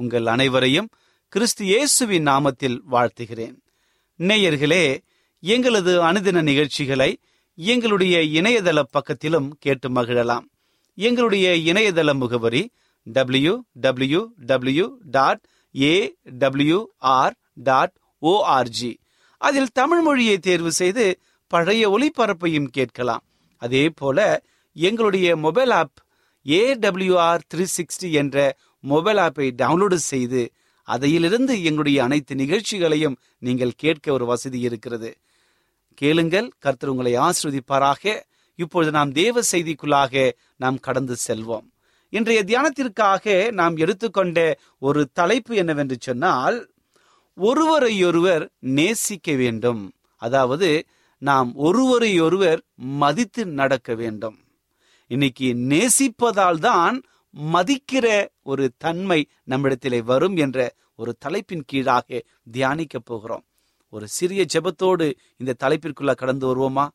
உங்கள் அனைவரையும் கிறிஸ்து இயேசுவின் நாமத்தில் வாழ்த்துகிறேன். நேயர்களே எங்களது அனுதின நிகழ்ச்சிகளை எங்களுடைய இணையதள பக்கத்திலும் கேட்டு மகிழலாம். எங்களுடைய இணையதள முகவரி W W W dot A W R dot org அதில் தமிழ் மொழியை தேர்வு செய்து பழைய ஒளிபரப்பையும் கேட்கலாம். அதே போல எங்களுடைய mobile app AWR three sixty என்ற மொபைல் ஆப்பை டவுன்லோடு செய்து அதையிலிருந்து எங்களுடைய அனைத்து நிகழ்ச்சிகளையும் நீங்கள் கேட்க ஒரு வசதி இருக்கிறது. கேளுங்கள் கர்த்தர் உங்களை ஆசிர்வதிப்பாராக. இப்பொழுது நாம் தேவ செய்திக்குள்ளாக நாம் கடந்து செல்வோம். இன்றைய தியானத்திற்காக நாம் எடுத்துக்கொண்ட ஒரு தலைப்பு என்னவென்று சொன்னால் ஒருவரையொருவர் நேசிக்க வேண்டும். அதாவது நாம் ஒருவரையொருவர் மதித்து நடக்க வேண்டும். இன்னைக்கு நேசிப்பதால் தான் மதிக்கிற ஒரு தன்மை நம்மிடத்திலே வரும் என்ற ஒரு தலைப்பின் கீழாக தியானிக்க போகிறோம். ஒரு சிறிய ஜெபத்தோடு இந்த தலைப்பிற்குள்ள கடந்து வருவோமா?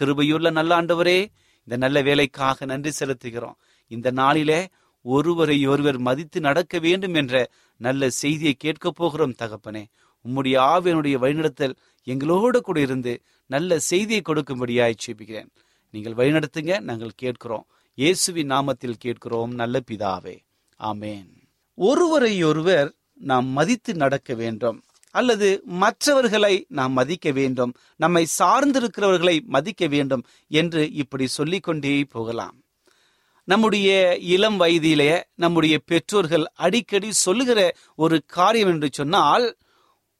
கிருபையுள்ள நல்ல ஆண்டவரே இந்த நல்ல வேலைக்காக நன்றி செலுத்துகிறோம். இந்த நாளிலே ஒருவரை ஒருவர் மதித்து நடக்க வேண்டும் என்ற நல்ல செய்தியை கேட்க போகிறோம் தகப்பனே. உம்முடைய ஆவியனுடைய வழிநடத்தல் எங்களோடு கூட இருந்து நல்ல செய்தியை கொடுக்கும்படியாய் செபிக்கிறேன் நீங்கள் வழிநடத்துங்க நாங்கள் கேட்கிறோம். இயேசுவின் நாமத்தில் கேட்கிறோம் நல்ல பிதாவே. ஆமேன். ஒருவரை ஒருவர் நாம் மதித்து நடக்க வேண்டும் அல்லது மற்றவர்களை நாம் மதிக்க வேண்டும் நம்மை சார்ந்திருக்கிறவர்களை மதிக்க வேண்டும் என்று இப்படி சொல்லிக்கொண்டே போகலாம். நம்முடைய இளம் வயதிலே நம்முடைய பெற்றோர்கள் அடிக்கடி சொல்லுகிற ஒரு காரியம் என்று சொன்னால்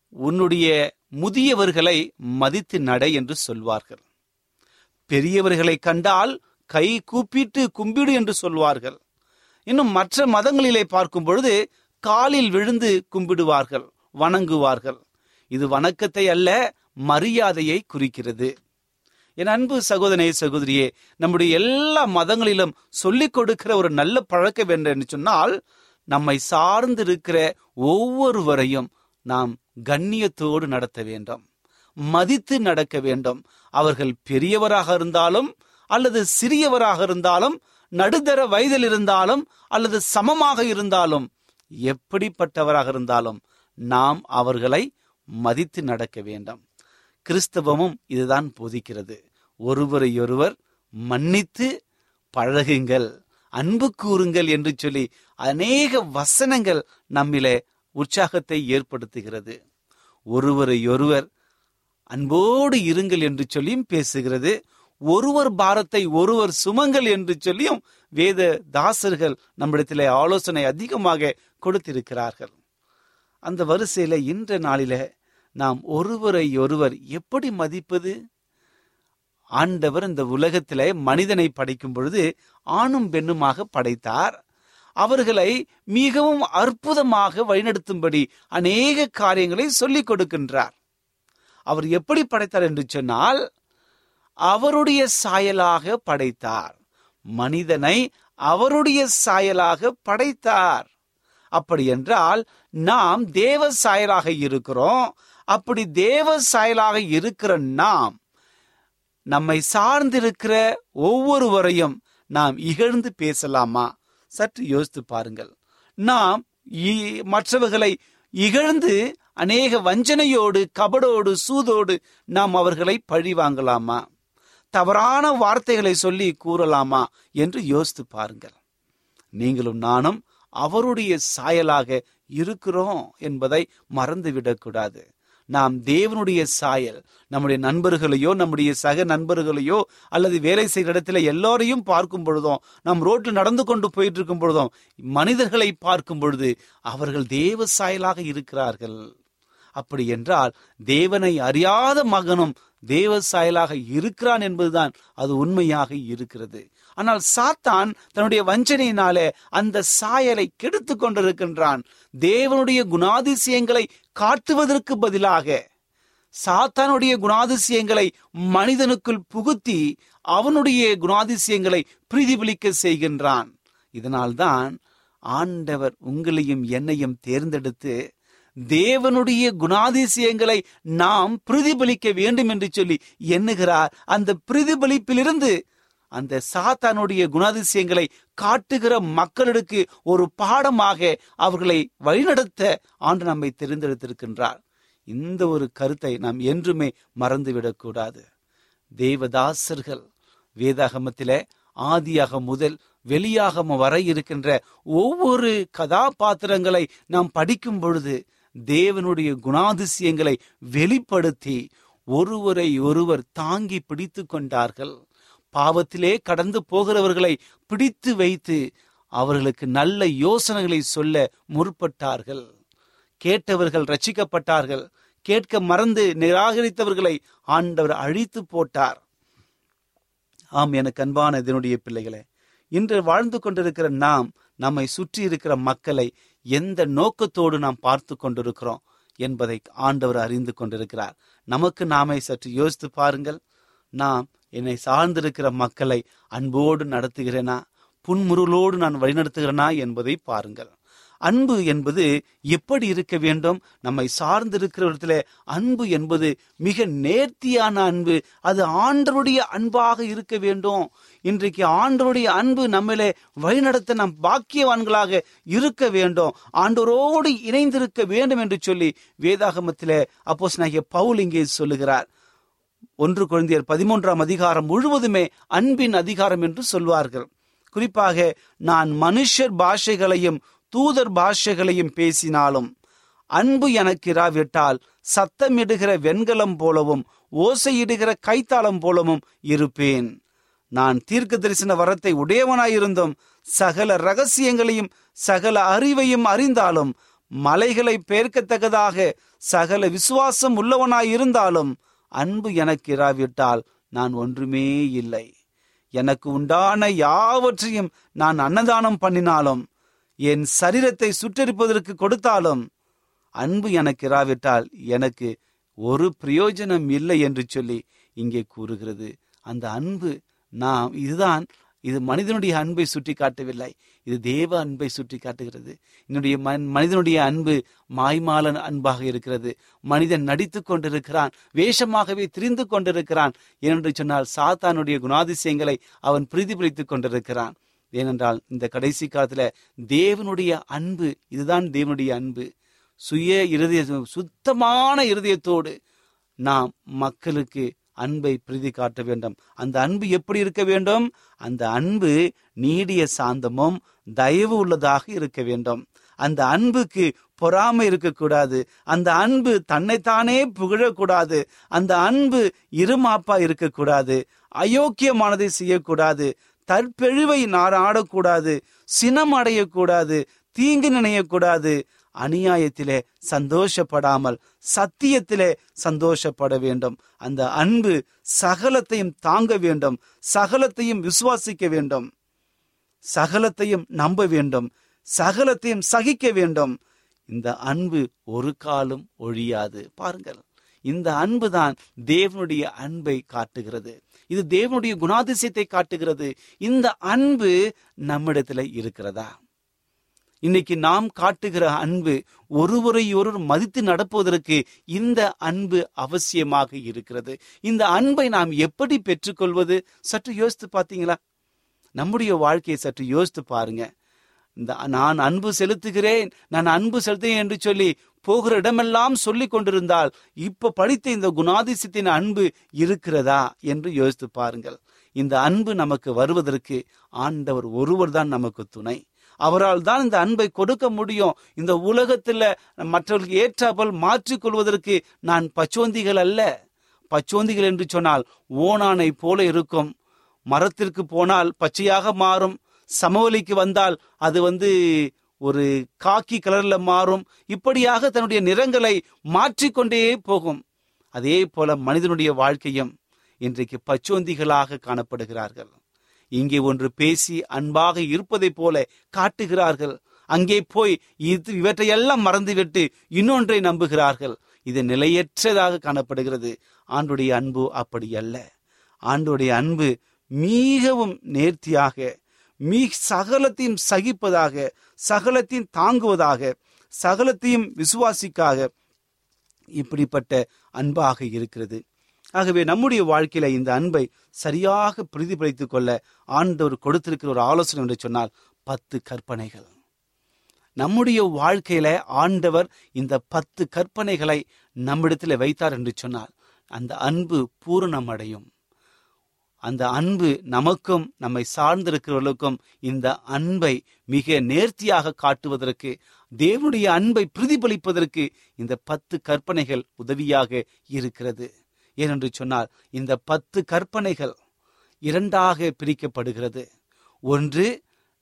உன்னுடைய முதியவர்களை மதித்து நட என்று சொல்வார்கள். பெரியவர்களை கண்டால் கை கூப்பிட்டு கும்பிடு என்று சொல்வார்கள். இன்னும் மற்ற மதங்களிலே பார்க்கும் பொழுது காலில் விழுந்து கும்பிடுவார்கள் வணங்குவார்கள். இது வணக்கத்தை அல்ல மரியாதையை குறிக்கிறது. என் அன்பு சகோதரே சகோதரியே நம்முடைய எல்லா மதங்களிலும் சொல்லிக் கொடுக்கிற ஒரு நல்ல பழக்கம் என்று சொன்னால் நம்மை சார்ந்து இருக்கிற ஒவ்வொருவரையும் நாம் கண்ணியத்தோடு நடத்த வேண்டும். மதித்து நடக்க வேண்டும். அவர்கள் பெரியவராக இருந்தாலும் அல்லது சிறியவராக இருந்தாலும் நடுத்தர வயதில் இருந்தாலும் அல்லது சமமாக இருந்தாலும் எப்படிப்பட்டவராக இருந்தாலும் நாம் அவர்களை மதித்து நடக்க வேண்டும். கிறிஸ்தவமும் இதுதான் போதிக்கிறது. ஒருவரையொருவர் மன்னித்து பழகுங்கள் அன்பு கூறுங்கள் என்று சொல்லி அநேக வசனங்கள் நம்மிலே உற்சாகத்தை ஏற்படுத்துகிறது. ஒருவரையொருவர் அன்போடு இருங்கள் என்று சொல்லியும் பேசுகிறது. ஒருவர் பாரத்தை ஒருவர் சுமங்கள் என்று சொல்லியும் வேத தாசர்கள் நம்மிடத்திலே ஆலோசனை அதிகமாக கொடுத்திருக்கிறார்கள். அந்த வரிசையில இன்ற நாளில நாம் ஒருவரை ஒருவர் எப்படி மதிப்பது? ஆண்டவர் இந்த உலகத்திலே மனிதனை படைக்கும் பொழுது ஆணும் பெண்ணுமாக படைத்தார். அவர்களை மிகவும் அற்புதமாக வழிநடத்தும்படி அநேக காரியங்களை சொல்லிக் கொடுக்கின்றார். அவர் எப்படி படைத்தார் என்று சொன்னால் அவருடைய சாயலாக படைத்தார். மனிதனை அவருடைய சாயலாக படைத்தார். அப்படி என்றால் நாம் தேவ சாயலாக இருக்கிறோம். அப்படி தேவ சாயலாக இருக்கிற நாம் நம்மை சார்ந்திருக்கிற ஒவ்வொருவரையும் நாம் இகழ்ந்து பேசலாமா? சற்று யோசித்து பாருங்கள். நாம் இ- மற்றவர்களை இகழ்ந்து அநேக வஞ்சனையோடு கபடோடு சூதோடு நாம் அவர்களை பழி வாங்கலாமா தவறான வார்த்தைகளை சொல்லி கூறலாமா என்று யோசித்து பாருங்கள். நீங்களும் நானும் அவருடைய சாயலாக இருக்கிறோம் என்பதை மறந்துவிடக்கூடாது. நாம் தேவனுடைய சாயல் நம்முடைய நண்பர்களையோ நம்முடைய சக நண்பர்களையோ அல்லது வேலை செய்கிற இடத்துல எல்லோரையும் பார்க்கும் பொழுதும் நம் ரோட்டில் நடந்து கொண்டு போயிட்டு இருக்கும் பொழுதும் மனிதர்களை பார்க்கும் பொழுது அவர்கள் தேவ சாயலாக இருக்கிறார்கள். அப்படி என்றால் தேவனை அறியாத மகனும் தேவ சாயலாக இருக்கிறான் என்பதுதான் அது உண்மையாக இருக்கிறது. ஆனால் சாத்தான் தன்னுடைய வஞ்சனையினாலே அந்த சாயலை கெடுத்து கொண்டிருக்கின்றான். தேவனுடைய குணாதிசயங்களை காட்டுவதற்கு பதிலாக சாத்தானுடைய குணாதிசயங்களை மனிதனுக்குள் புகுத்தி அவனுடைய குணாதிசயங்களை பிரதிபலிக்க செய்கின்றான். இதனால்தான் ஆண்டவர் உங்களையும் என்னையும் தேர்ந்தெடுத்து தேவனுடைய குணாதிசயங்களை நாம் பிரதிபலிக்க வேண்டும் என்று சொல்லி எண்ணுகிறார். அந்த பிரதிபலிப்பிலிருந்து அந்த சாத்தானுடைய குணாதிசயங்களை காட்டுகிற மக்களுக்கு ஒரு பாடமாக அவர்களை வழிநடத்த ஆண்டு நம்மை தெரிந்தெடுத்திருக்கின்றார். இந்த ஒரு கருத்தை நாம் என்றுமே மறந்துவிடக்கூடாது. தேவதாசர்கள் வேதாகமத்திலே ஆதியாக முதல் வெளியாகம வரை இருக்கின்ற ஒவ்வொரு கதாபாத்திரங்களை நாம் படிக்கும் பொழுது தேவனுடைய குணாதிசயங்களை வெளிப்படுத்தி ஒருவரை ஒருவர் தாங்கி பிடித்து கொண்டார்கள். பாவத்திலே கடந்து போகிறவர்களை பிடித்து வைத்து அவர்களுக்கு நல்ல யோசனைகளை சொல்ல முற்பட்டார்கள். கேட்டவர்கள் ரட்சிக்கப்பட்டார்கள் கேட்க மறந்து நிராகரித்தவர்களை ஆண்டவர் அழித்து போட்டார். ஆம் எனக்கு அன்பான இதனுடைய பிள்ளைகளே இன்று வாழ்ந்து கொண்டிருக்கிற நாம் நம்மை சுற்றி இருக்கிற மக்களை எந்த நோக்கத்தோடு நாம் பார்த்து கொண்டிருக்கிறோம் என்பதை ஆண்டவர் அறிந்து கொண்டிருக்கிறார். நமக்கு நாமே சற்று யோசித்து பாருங்கள். நாம் என்னை சார்ந்திருக்கிற மக்களை அன்போடு நடத்துகிறேனா? புன்முருளோடு நான் வழிநடத்துகிறேனா என்பதை பாருங்கள். அன்பு என்பது எப்படி இருக்க வேண்டும்? நம்மை சார்ந்திருக்கிற அன்பு என்பது மிக நேர்த்தியான அன்பு. அது ஆண்டருடைய அன்பாக இருக்க வேண்டும். இன்றைக்கு ஆண்டருடைய அன்பு நம்மளே வழிநடத்த நம் பாக்கியவான்களாக இருக்க வேண்டும். ஆண்டோரோடு இணைந்திருக்க வேண்டும் என்று சொல்லி வேதாகமத்திலே அப்போஸ் நாகிய பவுல் இங்கே சொல்லுகிறார். ஒன்று குழந்தையர் பதிமூன்றாம் அதிகாரம் முழுவதுமே அன்பின் அதிகாரம் என்று சொல்வார்கள். குறிப்பாக நான் மனுஷர் பாஷைகளையும் தூதர் பாஷைகளையும் பேசினாலும் அன்பு எனக்கு இராவிட்டால் சத்தமிடுகிற வெண்கலம் போலவும் ஓசையிடுகிற கைத்தாளம் போலவும் இருப்பேன். நான் தீர்க்க தரிசன வரத்தை உடையவனாயிருந்தும் சகல ரகசியங்களையும் சகல அறிவையும் அறிந்தாலும் மலைகளை பெயர்க்கத்தக்கதாக சகல விசுவாசம் உள்ளவனாயிருந்தாலும் அன்பு எனக்கு இராவிட்டால் நான் ஒன்றுமே இல்லை. எனக்கு உண்டான யாவற்றையும் நான் அன்னதானம் பண்ணினாலும் என் சரீரத்தை சுற்றறிப்பதற்கு கொடுத்தாலும் அன்பு எனக்கு இராவிட்டால் எனக்கு ஒரு பிரயோஜனம் இல்லை என்று சொல்லி இங்கே கூறுகிறது. அந்த அன்பு நாம் இதுதான் இது மனிதனுடைய அன்பை சுட்டி காட்டவில்லை இது தேவ அன்பை சுட்டி காட்டுகிறது என்னுடைய மன் மனிதனுடைய அன்பு மாய்மாலன் அன்பாக இருக்கிறது. மனிதன் நடித்து கொண்டிருக்கிறான் வேஷமாகவே திரிந்து கொண்டிருக்கிறான். ஏனென்று சொன்னால் சாத்தானுடைய குணாதிசயங்களை அவன் பிரதிபலித்துக் கொண்டிருக்கிறான். ஏனென்றால் இந்த கடைசி காலத்துல தேவனுடைய அன்பு இதுதான் தேவனுடைய அன்பு. சுய இருதய சுத்தமான இருதயத்தோடு நாம் மக்களுக்கு அன்பை பிரதி காட்ட வேண்டும். அந்த அன்பு எப்படி இருக்க வேண்டும்? அந்த அன்பு நீடிய சாந்தமும் தயவு உள்ளதாக இருக்க வேண்டும். அந்த அன்புக்கு பொறாமை இருக்கக்கூடாது. அந்த அன்பு தன்னைத்தானே புகழக்கூடாது. அந்த அன்பு இருமாப்பா இருக்கக்கூடாது. அயோக்கியமானதை செய்யக்கூடாது. தற்பெழுவை நாடாடக்கூடாது சினம் அடையக்கூடாது தீங்கு நினையக்கூடாது. அநியாயத்திலே சந்தோஷப்படாமல் சத்தியத்திலே சந்தோஷப்பட வேண்டும். அந்த அன்பு சகலத்தையும் தாங்க வேண்டும் சகலத்தையும் விசுவாசிக்க வேண்டும் சகலத்தையும் நம்ப வேண்டும் சகலத்தையும் சகிக்க வேண்டும். இந்த அன்பு ஒரு காலம் ஒழியாது. பாருங்கள். இந்த அன்பு தான் தேவனுடைய அன்பை காட்டுகிறது. இது தேவனுடைய குணாதிசயத்தை காட்டுகிறது. இந்த அன்பு நம்மிடத்துல இருக்கிறதா? இன்னைக்கு நாம் காட்டுகிற அன்பு ஒருவரை ஒருவர் மதித்து நடப்பதற்கு இந்த அன்பு அவசியமாக இருக்கிறது. இந்த அன்பை நாம் எப்படி பெற்றுக்கொள்வது? சற்று யோசித்து பார்த்தீங்களா? நம்முடைய வாழ்க்கையை சற்று யோசித்து பாருங்க. இந்த நான் அன்பு செலுத்துகிறேன் நான் அன்பு செலுத்துகிறேன் என்று சொல்லி போகிற இடமெல்லாம் சொல்லி கொண்டிருந்தால் இப்ப படித்த இந்த குணாதிசயத்தின் அன்பு இருக்கிறதா என்று யோசித்து பாருங்கள். இந்த அன்பு நமக்கு வருவதற்கு ஆண்டவர் ஒருவர் தான் நமக்கு துணை. அவரால் தான் இந்த அன்பை கொடுக்க முடியும். இந்த உலகத்துல மற்றவர்களுக்கு ஏற்றாப்பல் மாற்றிக் கொள்வதற்கு நான் பச்சோந்திகள் அல்ல. பச்சோந்திகள் என்று சொன்னால் ஓனானை போல இருக்கும். மரத்திற்கு போனால் பச்சையாக மாறும். சமவெளிக்கு வந்தால் அது வந்து ஒரு காக்கி கலர்ல மாறும். இப்படியாக தன்னுடைய நிறங்களை மாற்றிக்கொண்டே போகும். அதே போல மனிதனுடைய வாழ்க்கையும் இன்றைக்கு பச்சோந்திகளாக காணப்படுகிறார்கள். இங்கே ஒன்று பேசி அன்பாக இருப்பதைப் போல காட்டுகிறார்கள். அங்கே போய் இது இவற்றையெல்லாம் மறந்துவிட்டு இன்னொன்றை நம்புகிறார்கள். இது நிலையற்றதாக காணப்படுகிறது. ஆண்டுடைய அன்பு அப்படி அல்ல. ஆண்டுடைய அன்பு மிகவும் நேர்த்தியாக மீ சகலத்தையும் சகிப்பதாக சகலத்தையும் தாங்குவதாக சகலத்தையும் விசுவாசிக்காக இப்படிப்பட்ட அன்பாக இருக்கிறது. ஆகவே நம்முடைய வாழ்க்கையில இந்த அன்பை சரியாக பிரதிபலித்துக் கொள்ள ஆண்டவர் கொடுத்திருக்கிற ஒரு ஆலோசனை என்று சொன்னால் பத்து கற்பனைகள். நம்முடைய வாழ்க்கையில ஆண்டவர் இந்த பத்து கற்பனைகளை நம்மிடத்தில் வைத்தார் என்று சொன்னால் அந்த அன்பு பூரணம் அடையும் அந்த அன்பு நமக்கும் நம்மை சார்ந்திருக்கிறவர்களுக்கும் இந்த அன்பை மிக நேர்த்தியாக காட்டுவதற்கு தேவனுடைய அன்பை பிரதிபலிப்பதற்கு இந்த பத்து கற்பனைகள் உதவியாக இருக்கிறது. ஏனென்று சொன்னால் இந்த பத்து கற்பனைகள் இரண்டாக பிரிக்கப்படுகிறது. ஒன்று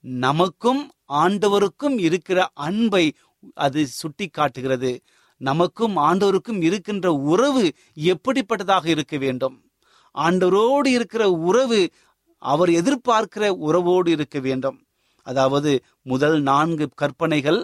நமக்கும் ஆண்டவருக்கும் இருக்கிற அன்பை அது சுட்டி காட்டுகிறது நமக்கும் ஆண்டவருக்கும் இருக்கின்ற உறவு எப்படிப்பட்டதாக இருக்க வேண்டும்? ஆண்டவரோடு இருக்கிற உறவு அவர் எதிர்பார்க்கிற உறவோடு இருக்க வேண்டும். அதாவது முதல் நான்கு கற்பனைகள்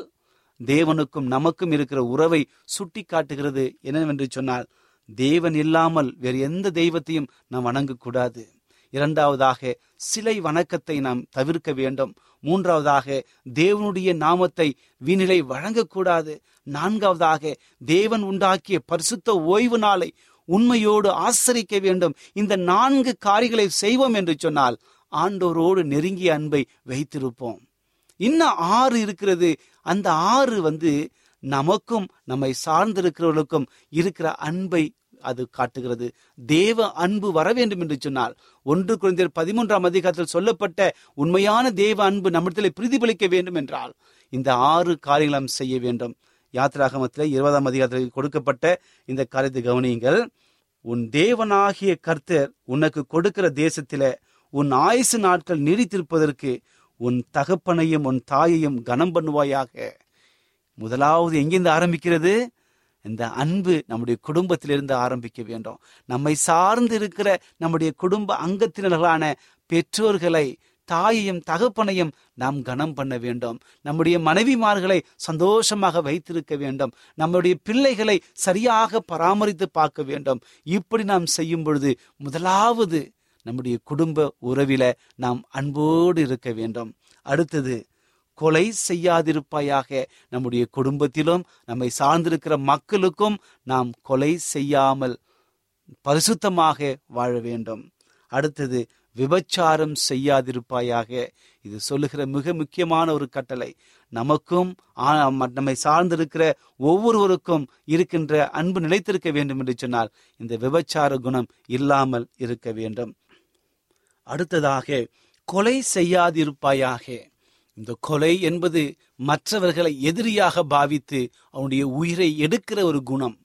தேவனுக்கும் நமக்கும் இருக்கிற உறவை சுட்டி காட்டுகிறது என்னவென்று சொன்னால் தேவன் இல்லாமல் வேறு எந்த தெய்வத்தையும் நாம் வணங்கக்கூடாது. இரண்டாவதாக சிலை வணக்கத்தை நாம் தவிர்க்க வேண்டும். மூன்றாவதாக தேவனுடைய நாமத்தை வீணிலை வழங்கக்கூடாது. நான்காவதாக தேவன் உண்டாக்கிய பரிசுத்த ஓய்வு நாளை உண்மையோடு ஆசரிக்க வேண்டும். இந்த நான்கு காரியங்களை செய்வோம் என்று சொன்னால் ஆண்டோரோடு நெருங்கிய அன்பை வைத்திருப்போம். இன்னும் ஆறு இருக்கிறது. அந்த ஆறு வந்து நமக்கும் நம்மை சார்ந்திருக்கிறவர்களுக்கும் இருக்கிற அன்பை அது காட்டுகிறது. தேவ அன்பு வர வேண்டும் என்று சொன்னால் ஒன்று குழந்தையர் பதிமூன்றாம் அதிகாரத்தில் சொல்லப்பட்ட உண்மையான தேவ அன்பு நம்மிடத்தில் பிரதிபலிக்க வேண்டும் என்றால் இந்த ஆறு காரியங்களும் செய்ய வேண்டும். யாத்திராகமத்தில் இருபதாம் அதிகாரத்தில் கொடுக்கப்பட்ட இந்த காரியத்தை கவனியுங்கள். உன் தேவனாகிய கர்த்தர் உனக்கு கொடுக்கிற தேசத்தில உன் ஆயுசு நாட்கள் நீடித்திருப்பதற்கு உன் தகப்பனையும் உன் தாயையும் கனம் பண்ணுவாயாக. முதலாவது எங்கிருந்து ஆரம்பிக்கிறது? இந்த அன்பு நம்முடைய குடும்பத்திலிருந்து ஆரம்பிக்க வேண்டும். நம்மை சார்ந்து இருக்கிற நம்முடைய குடும்ப அங்கத்தினர்களான பெற்றோர்களை தாயையும் தகப்பனையும் நாம் கனம் பண்ண வேண்டும். நம்முடைய மனைவிமார்களை சந்தோஷமாக வைத்திருக்க வேண்டும். நம்முடைய பிள்ளைகளை சரியாக பராமரித்து பார்க்க வேண்டும். இப்படி நாம் செய்யும் பொழுது முதலாவது நம்முடைய குடும்ப உறவில நாம் அன்போடு இருக்க வேண்டும். அடுத்தது கொலை செய்யாதிருப்பாயாக நம்முடைய குடும்பத்திலும் நம்மை சார்ந்திருக்கிற மக்களுக்கும் நாம் கொலை செய்யாமல் பரிசுத்தமாக வாழ வேண்டும். அடுத்தது விபச்சாரம் செய்யாதிருப்பாயாக. இது சொல்லுகிற மிக முக்கியமான ஒரு கட்டளை. நமக்கும் நம்மை சார்ந்திருக்கிற ஒவ்வொருவருக்கும் இருக்கின்ற அன்பு நிலைத்திருக்க வேண்டும் என்று சொன்னால் இந்த விபச்சார குணம் இல்லாமல் இருக்க வேண்டும். அடுத்ததாக கொலை செய்யாதிருப்பாயாக. இந்த கொலை என்பது மற்றவர்களை எதிரியாக பாவித்து அவனுடைய உயிரை எடுக்கிற ஒரு குணம்.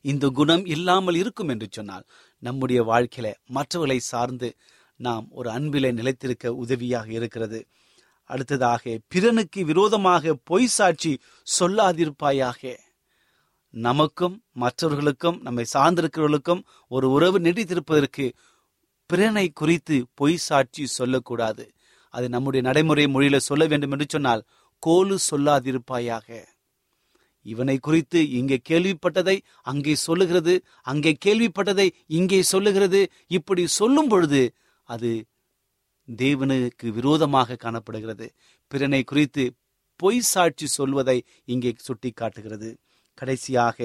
இந்த குணம் இல்லாமல் இருக்கும் என்று சொன்னால் நம்முடைய வாழ்க்கையில மற்றவர்களை சார்ந்து நாம் ஒரு அன்பிலே நிலைத்திருக்க உதவியாக இருக்கிறது. அடுத்ததாக பிறனுக்கு விரோதமாக பொய் சாட்சி சொல்லாதிருப்பாயாக. நமக்கும் மற்றவர்களுக்கும் நம்மை சார்ந்திருக்கிறவர்களுக்கும் ஒரு உறவு நீடித்திருப்பதற்கு பிறனை குறித்து பொய் சாட்சி சொல்லக்கூடாது. அது நம்முடைய நடைமுறை மொழியில சொல்ல வேண்டும் என்று சொன்னால் கோலு சொல்லாதிருப்பாயாக. இவனை குறித்து இங்கே கேள்விப்பட்டதை அங்கே சொல்லுகிறது அங்கே கேள்விப்பட்டதை இங்கே சொல்லுகிறது. இப்படி சொல்லும் பொழுது அது தேவனுக்கு விரோதமாக காணப்படுகிறது. பிறனை குறித்து பொய் சாட்சி சொல்வதை இங்கே சுட்டி காட்டுகிறது கடைசியாக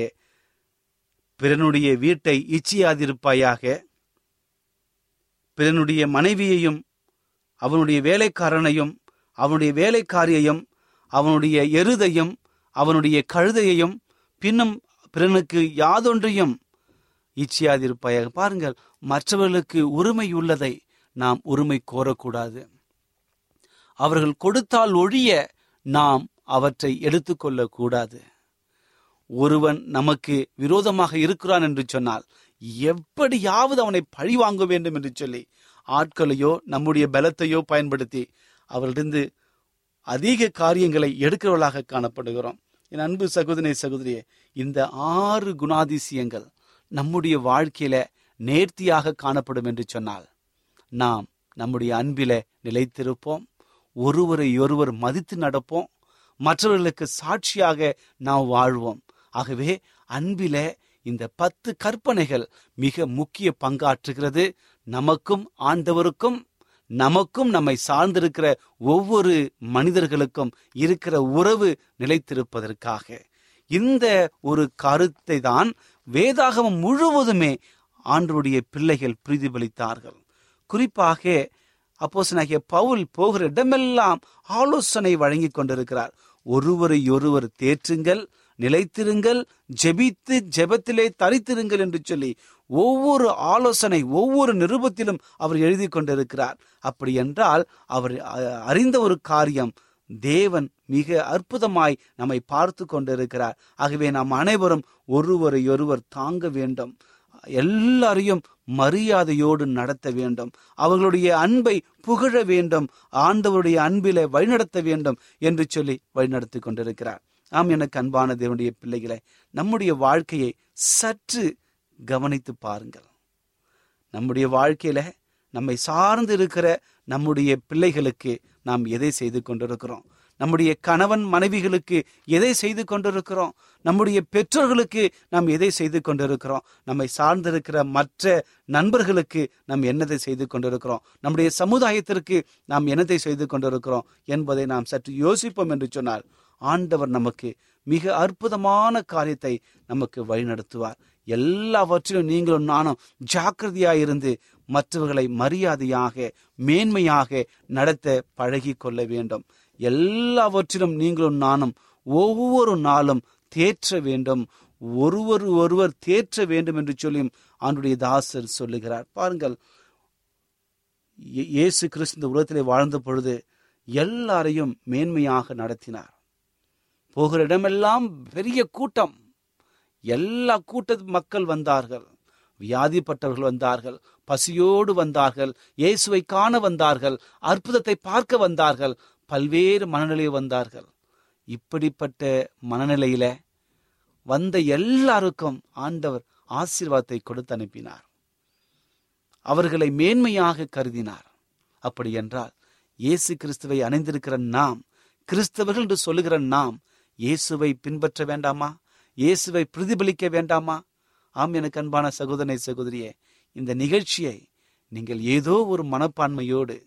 பிறனுடைய வீட்டை இச்சியாதிருப்பாயாக பிறனுடைய மனைவியையும் அவனுடைய வேலைக்காரனையும் அவனுடைய வேலைக்காரியையும் அவனுடைய எருதையும் அவனுடைய கழுதையையும் பின்னும் பிறனுக்கு யாதொன்றையும் இச்சியாதிருப்பாயாக பாருங்கள் மற்றவர்களுக்கு உரிமை உள்ளதை நாம் உரிமை கோரக்கூடாது. அவர்கள் கொடுத்தால் ஒழிய நாம் அவற்றை எடுத்துக்கொள்ளக்கூடாது ஒருவன் நமக்கு விரோதமாக இருக்கிறான் என்று சொன்னால் எப்படியாவது அவனை பழி வாங்க வேண்டும் என்று சொல்லி ஆட்களையோ நம்முடைய பலத்தையோ பயன்படுத்தி அவர்களிருந்து அதிக காரியங்களை எடுக்கிறவர்களாக காணப்படுகிறோம். என் அன்பு சகோதரி சகோதரியே இந்த ஆறு குணாதிசயங்கள் நம்முடைய வாழ்க்கையில நேர்த்தியாக காணப்படும் என்று சொன்னால் நாம் நம்முடைய அன்பில நிலைத்திருப்போம் ஒருவரை ஒருவர் மதித்து நடப்போம் மற்றவர்களுக்கு சாட்சியாக நாம் வாழ்வோம். ஆகவே அன்பில இந்த பத்து கற்பனைகள் மிக முக்கிய பங்காற்றுகிறது. நமக்கும் ஆண்டவருக்கும் நமக்கும் நம்மை சார்ந்திருக்கிற ஒவ்வொரு மனிதர்களுக்கும் இருக்கிற உறவு நிலைத்திருப்பதற்காக. இந்த ஒரு கருத்தை தான் வேதாகமம் முழுவதுமே ஆண்டருடைய பிள்ளைகள் பிரதிபலித்தார்கள். குறிப்பாக அப்போசனாகிய பவுல் போகிற இடமெல்லாம் ஆலோசனை வழங்கி கொண்டிருக்கிறார். ஒருவரை ஒருவர் தேற்றுங்கள் நிலைத்திருங்கள் ஜெபித்து ஜெபத்திலே தரித்திருங்கள் என்று சொல்லி ஒவ்வொரு ஆலோசனை ஒவ்வொரு நிருபத்திலும் அவர் எழுதி கொண்டிருக்கிறார். அப்படி என்றால் அவர் அறிந்த ஒரு காரியம் தேவன் மிக அற்புதமாய் நம்மை பார்த்து கொண்டிருக்கிறார். ஆகவே நாம் அனைவரும் ஒருவரை ஒருவர் தாங்க வேண்டும். எல்லாரையும் மரியாதையோடு நடத்த வேண்டும். அவர்களுடைய அன்பை புகழ வேண்டும். ஆண்டவருடைய அன்பிலே வழிநடத்த வேண்டும் என்று சொல்லி வழிநடத்தி கொண்டிருக்கிறார். ஆம் எனக்கு அன்பான தேவனுடைய பிள்ளைகளை நம்முடைய வாழ்க்கையை சற்று கவனித்து பாருங்கள். நம்முடைய வாழ்க்கையில நம்மை சார்ந்து இருக்கிற நம்முடைய பிள்ளைகளுக்கு நாம் எதை செய்து கொண்டிருக்கிறோம்? நம்முடைய கணவன் மனைவிகளுக்கு எதை செய்து கொண்டிருக்கிறோம்? நம்முடைய பெற்றோர்களுக்கு நாம் எதை செய்து கொண்டிருக்கிறோம்? நம்மை சார்ந்திருக்கிற மற்ற நண்பர்களுக்கு நாம் என்னதை செய்து கொண்டிருக்கிறோம்? நம்முடைய சமுதாயத்திற்கு நாம் என்னதை செய்து கொண்டிருக்கிறோம் என்பதை நாம் சற்று யோசிப்போம் என்று சொன்னால் ஆண்டவர் நமக்கு மிக அற்புதமான காரியத்தை நமக்கு வழிநடத்துவார். எல்லாவற்றிலும் நீங்களும் நானும் ஜாக்கிரதையாக இருந்து மற்றவர்களை மரியாதையாக மேன்மையாக நடத்த பழகி கொள்ள வேண்டும். எல்லாவற்றிலும் நீங்களும் நானும் ஒவ்வொரு நாளும் தேற்ற வேண்டும். ஒருவர் ஒருவர் தேற்ற வேண்டும் என்று சொல்லியும் அவனுடைய தாசர் சொல்லுகிறார். பாருங்கள் இயேசு கிறிஸ்து உலகத்திலே வாழ்ந்த பொழுது எல்லாரையும் மேன்மையாக நடத்தினார். போகிற இடமெல்லாம் பெரிய கூட்டம். எல்லா கூட்ட மக்கள் வந்தார்கள். வியாதிப்பட்டவர்கள் வந்தார்கள். பசியோடு வந்தார்கள். இயேசுவை காண வந்தார்கள். அற்புதத்தை பார்க்க வந்தார்கள். பல்வேறு மனநிலை வந்தார்கள். இப்படிப்பட்ட மனநிலையில வந்த எல்லாருக்கும் ஆண்டவர் ஆசீர்வாதத்தை கொடுத்து அனுப்பினார். அவர்களை மேன்மையாக கருதினார். அப்படி என்றால் இயேசு கிறிஸ்துவை அணிந்திருக்கிற நாம் கிறிஸ்தவர்கள் என்று சொல்லுகிற நாம் இயேசுவை பின்பற்ற வேண்டாமா? இயேசுவை பிரதிபலிக்க வேண்டாமா? ஆம் எனக்கு அன்பான சகோதரனை சகோதரியே இந்த நிகழ்ச்சியை நீங்கள் ஏதோ ஒரு மனப்பான்மையோடு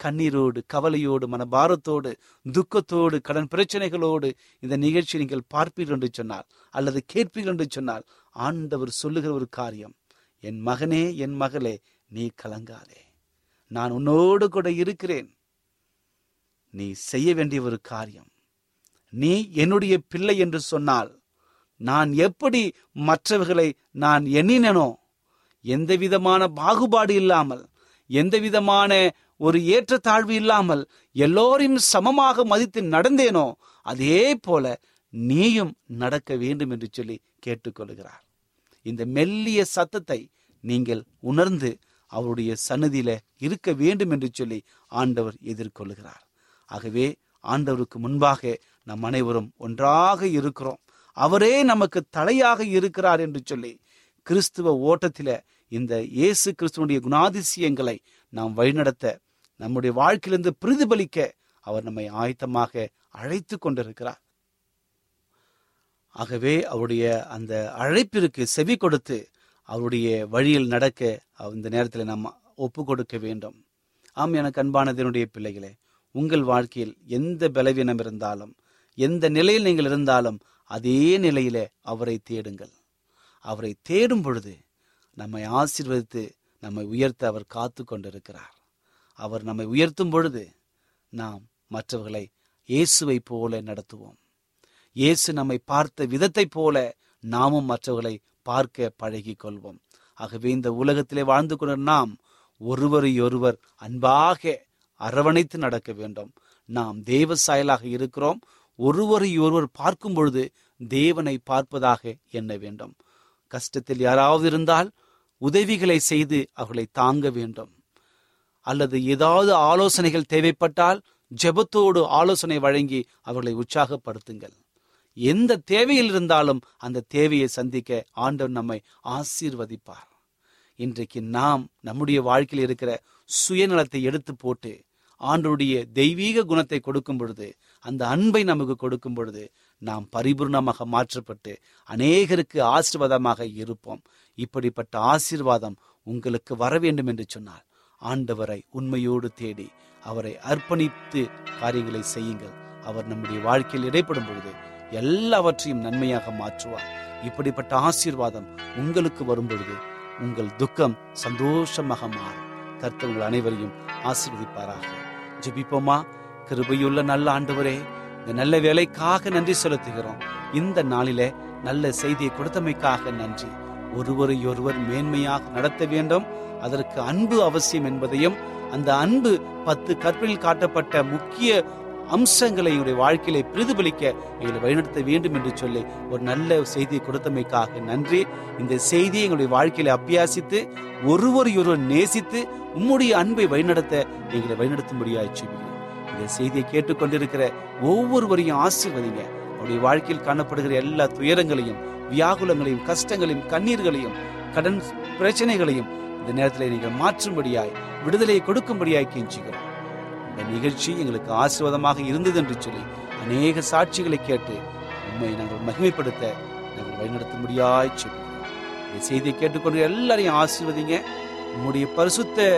கண்ணீரோடு கவலையோடு மனபாரத்தோடு துக்கத்தோடு கடன் பிரச்சனைகளோடு இந்த நிகழ்ச்சியை நீங்கள் பார்ப்பீர்கள் என்று சொன்னால் அல்லது கேட்பீர்கள் என்று சொன்னால் ஆண்டவர் சொல்லுகிற ஒரு காரியம் என் மகனே என் மகளே நீ கலங்காதே. நான் உன்னோடு கூட இருக்கிறேன். நீ செய்ய வேண்டிய ஒரு காரியம் நீ என்னுடைய பிள்ளை என்று சொன்னால் நான் எப்படி மற்றவர்களை நான் எண்ணினனோ எந்த விதமான பாகுபாடு இல்லாமல் எந்த விதமான ஒரு ஏற்றத்தாழ்வு இல்லாமல் எல்லோரையும் சமமாக மதித்து நடந்தேனோ அதே போல நீயும் நடக்க வேண்டும் என்று சொல்லி கேட்டுக்கொள்கிறார். இந்த மெல்லிய சத்தத்தை நீங்கள் உணர்ந்து அவருடைய சன்னதியில இருக்க வேண்டும் என்று சொல்லி ஆண்டவர் எதிர்கொள்கிறார். ஆகவே ஆண்டவருக்கு முன்பாக நம் அனைவரும் ஒன்றாக இருக்கிறோம். அவரே நமக்கு தலையாக இருக்கிறார் என்று சொல்லி கிறிஸ்துவ ஓட்டத்தில இந்த இயேசு கிறிஸ்துவனுடைய குணாதிசயங்களை நாம் வழிநடத்த நம்முடைய வாழ்க்கையிலிருந்து பிரதிபலிக்க அவர் நம்மை ஆயத்தமாக அழைத்து கொண்டிருக்கிறார். ஆகவே அவருடைய அந்த அழைப்பிற்கு செவி கொடுத்து அவருடைய வழியில் நடக்க இந்த நேரத்தில் நாம் ஒப்பு கொடுக்க வேண்டும். ஆம் எனக்கு அன்பானதனுடைய பிள்ளைகளே உங்கள் வாழ்க்கையில் எந்த பலவீனம் இருந்தாலும் எந்த நிலையில் நீங்கள் இருந்தாலும் அதே நிலையிலே அவரை தேடுங்கள். அவரை தேடும் பொழுது நம்மை ஆசீர்வதித்து நம்மை உயர்த்த அவர் காத்து கொண்டிருக்கிறார். அவர் நம்மை உயர்த்தும் பொழுது நாம் மற்றவர்களை இயேசுவை போல நடத்துவோம். இயேசு நம்மை பார்த்த விதத்தைப் போல நாமும் மற்றவர்களை பார்க்க பழகிக் கொள்வோம். ஆகவே இந்த உலகத்திலே வாழ்ந்து கொண்ட நாம் ஒருவரையொருவர் அன்பாக அரவணைத்து நடக்க வேண்டும். நாம் தேவ சாயலாக இருக்கிறோம். ஒருவரை ஒருவர் பார்க்கும் பொழுது தேவனை பார்ப்பதாக எண்ண வேண்டும். கஷ்டத்தில் யாராவது இருந்தால் உதவிகளை செய்து அவர்களை தாங்க வேண்டும். அல்லது ஏதாவது ஆலோசனைகள் தேவைப்பட்டால் ஜெபத்தோடு ஆலோசனை வழங்கி அவர்களை உற்சாகப்படுத்துங்கள். எந்த தேவையில் இருந்தாலும் அந்த தேவையை சந்திக்க ஆண்டவர் நம்மை ஆசீர்வதிப்பார். இன்றைக்கு நாம் நம்முடைய வாழ்க்கையில் இருக்கிற சுயநலத்தை எடுத்து போட்டு ஆண்டருடைய தெய்வீக குணத்தை கொடுக்கும் பொழுது அந்த அன்பை நமக்கு கொடுக்கும் பொழுது நாம் பரிபூர்ணமாக மாற்றப்பட்டு அநேகருக்கு ஆசீர்வாதமாக இருப்போம். இப்படிப்பட்ட ஆசீர்வாதம் உங்களுக்கு வர வேண்டும் என்று சொன்னால் ஆண்டவரை உண்மையோடு தேடி அவரை அர்ப்பணித்து காரியங்களை செய்யுங்கள். அவர் நம்முடைய வாழ்க்கையில் இடைப்படும் பொழுது எல்லாவற்றையும் நன்மையாக மாற்றுவார். இப்படிப்பட்ட ஆசீர்வாதம் உங்களுக்கு வரும் பொழுது உங்கள் துக்கம் சந்தோஷமாக மாறும். கர்த்தர் உங்கள் அனைவரையும் ஆசீர்வதிப்பாராக. ஜெபிப்போமா? கிருபையுள்ள நல்ல ஆண்டவரே இந்த நல்ல வேலைக்காக நன்றி செலுத்துகிறோம். இந்த நாளிலே நல்ல செய்தியை கொடுத்தமைக்காக நன்றி. ஒருவரை ஒருவர் மேன்மையாக நடத்த வேண்டும். அதற்கு அன்பு அவசியம் என்பதையும் அந்த அன்பு பத்து கற்பில் காட்டப்பட்ட முக்கிய அம்சங்களை எங்களுடைய வாழ்க்கையில பிரதிபலிக்க எங்களை வழிநடத்த வேண்டும் என்று சொல்லி ஒரு நல்ல செய்தியை கொடுத்தமைக்காக நன்றி. இந்த செய்தியை எங்களுடைய வாழ்க்கையில அபியாசித்து ஒருவரையொருவர் நேசித்து உம்முடைய அன்பை வழிநடத்த எங்களை வழிநடத்தும்படியாக செய்கிறோம். இந்த செய்தியை கேட்டுக்கொண்டிருக்கிற ஒவ்வொருவரையும் ஆசீர்வதிங்க. அவருடைய வாழ்க்கையில் காணப்படுகிற எல்லா துயரங்களையும் வியாகுலங்களையும் கஷ்டங்களையும் கண்ணீர்களையும் கடன் பிரச்சனைகளையும் இந்த நேரத்தில் நீங்கள் மாற்றும்படியாய் விடுதலையை கொடுக்கும்படியாய் கெஞ்சுகிறோம். இந்த நிகழ்ச்சி எங்களுக்கு ஆசீர்வாதமாக இருந்தது என்று சொல்லி அநேக சாட்சிகளை கேட்டு உண்மை நாங்கள் மகிமைப்படுத்த நாங்கள் வழிநடத்தும்படியாய் செய்கிறோம் இந்த செய்தியை கேட்டுக்கொண்டு எல்லாரையும் ஆசீர்வதிங்க. உங்களுடைய பரிசுத்த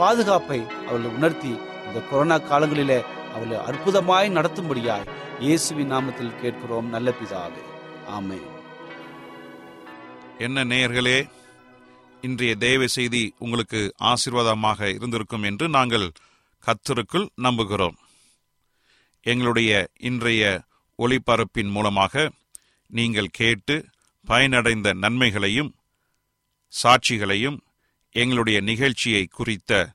பாதுகாப்பை அவர்களை உணர்த்தி இந்த கொரோனா காலங்களிலே அவளை அற்புதமாய் நடத்தும்படியாய் இயேசுவின் நாமத்தில் கேட்கிறோம். நல்ல பிதாவே. ஆமே என்ன நேயர்களே இன்றைய தேவ செய்தி உங்களுக்கு ஆசீர்வாதமாக இருந்திருக்கும் என்று நாங்கள் கத்தருக்குள் நம்புகிறோம். எங்களுடைய இன்றைய ஒளிபரப்பின் மூலமாக நீங்கள் கேட்டு பயனடைந்த நன்மைகளையும் சாட்சிகளையும் எங்களுடைய நிகழ்ச்சியை குறித்த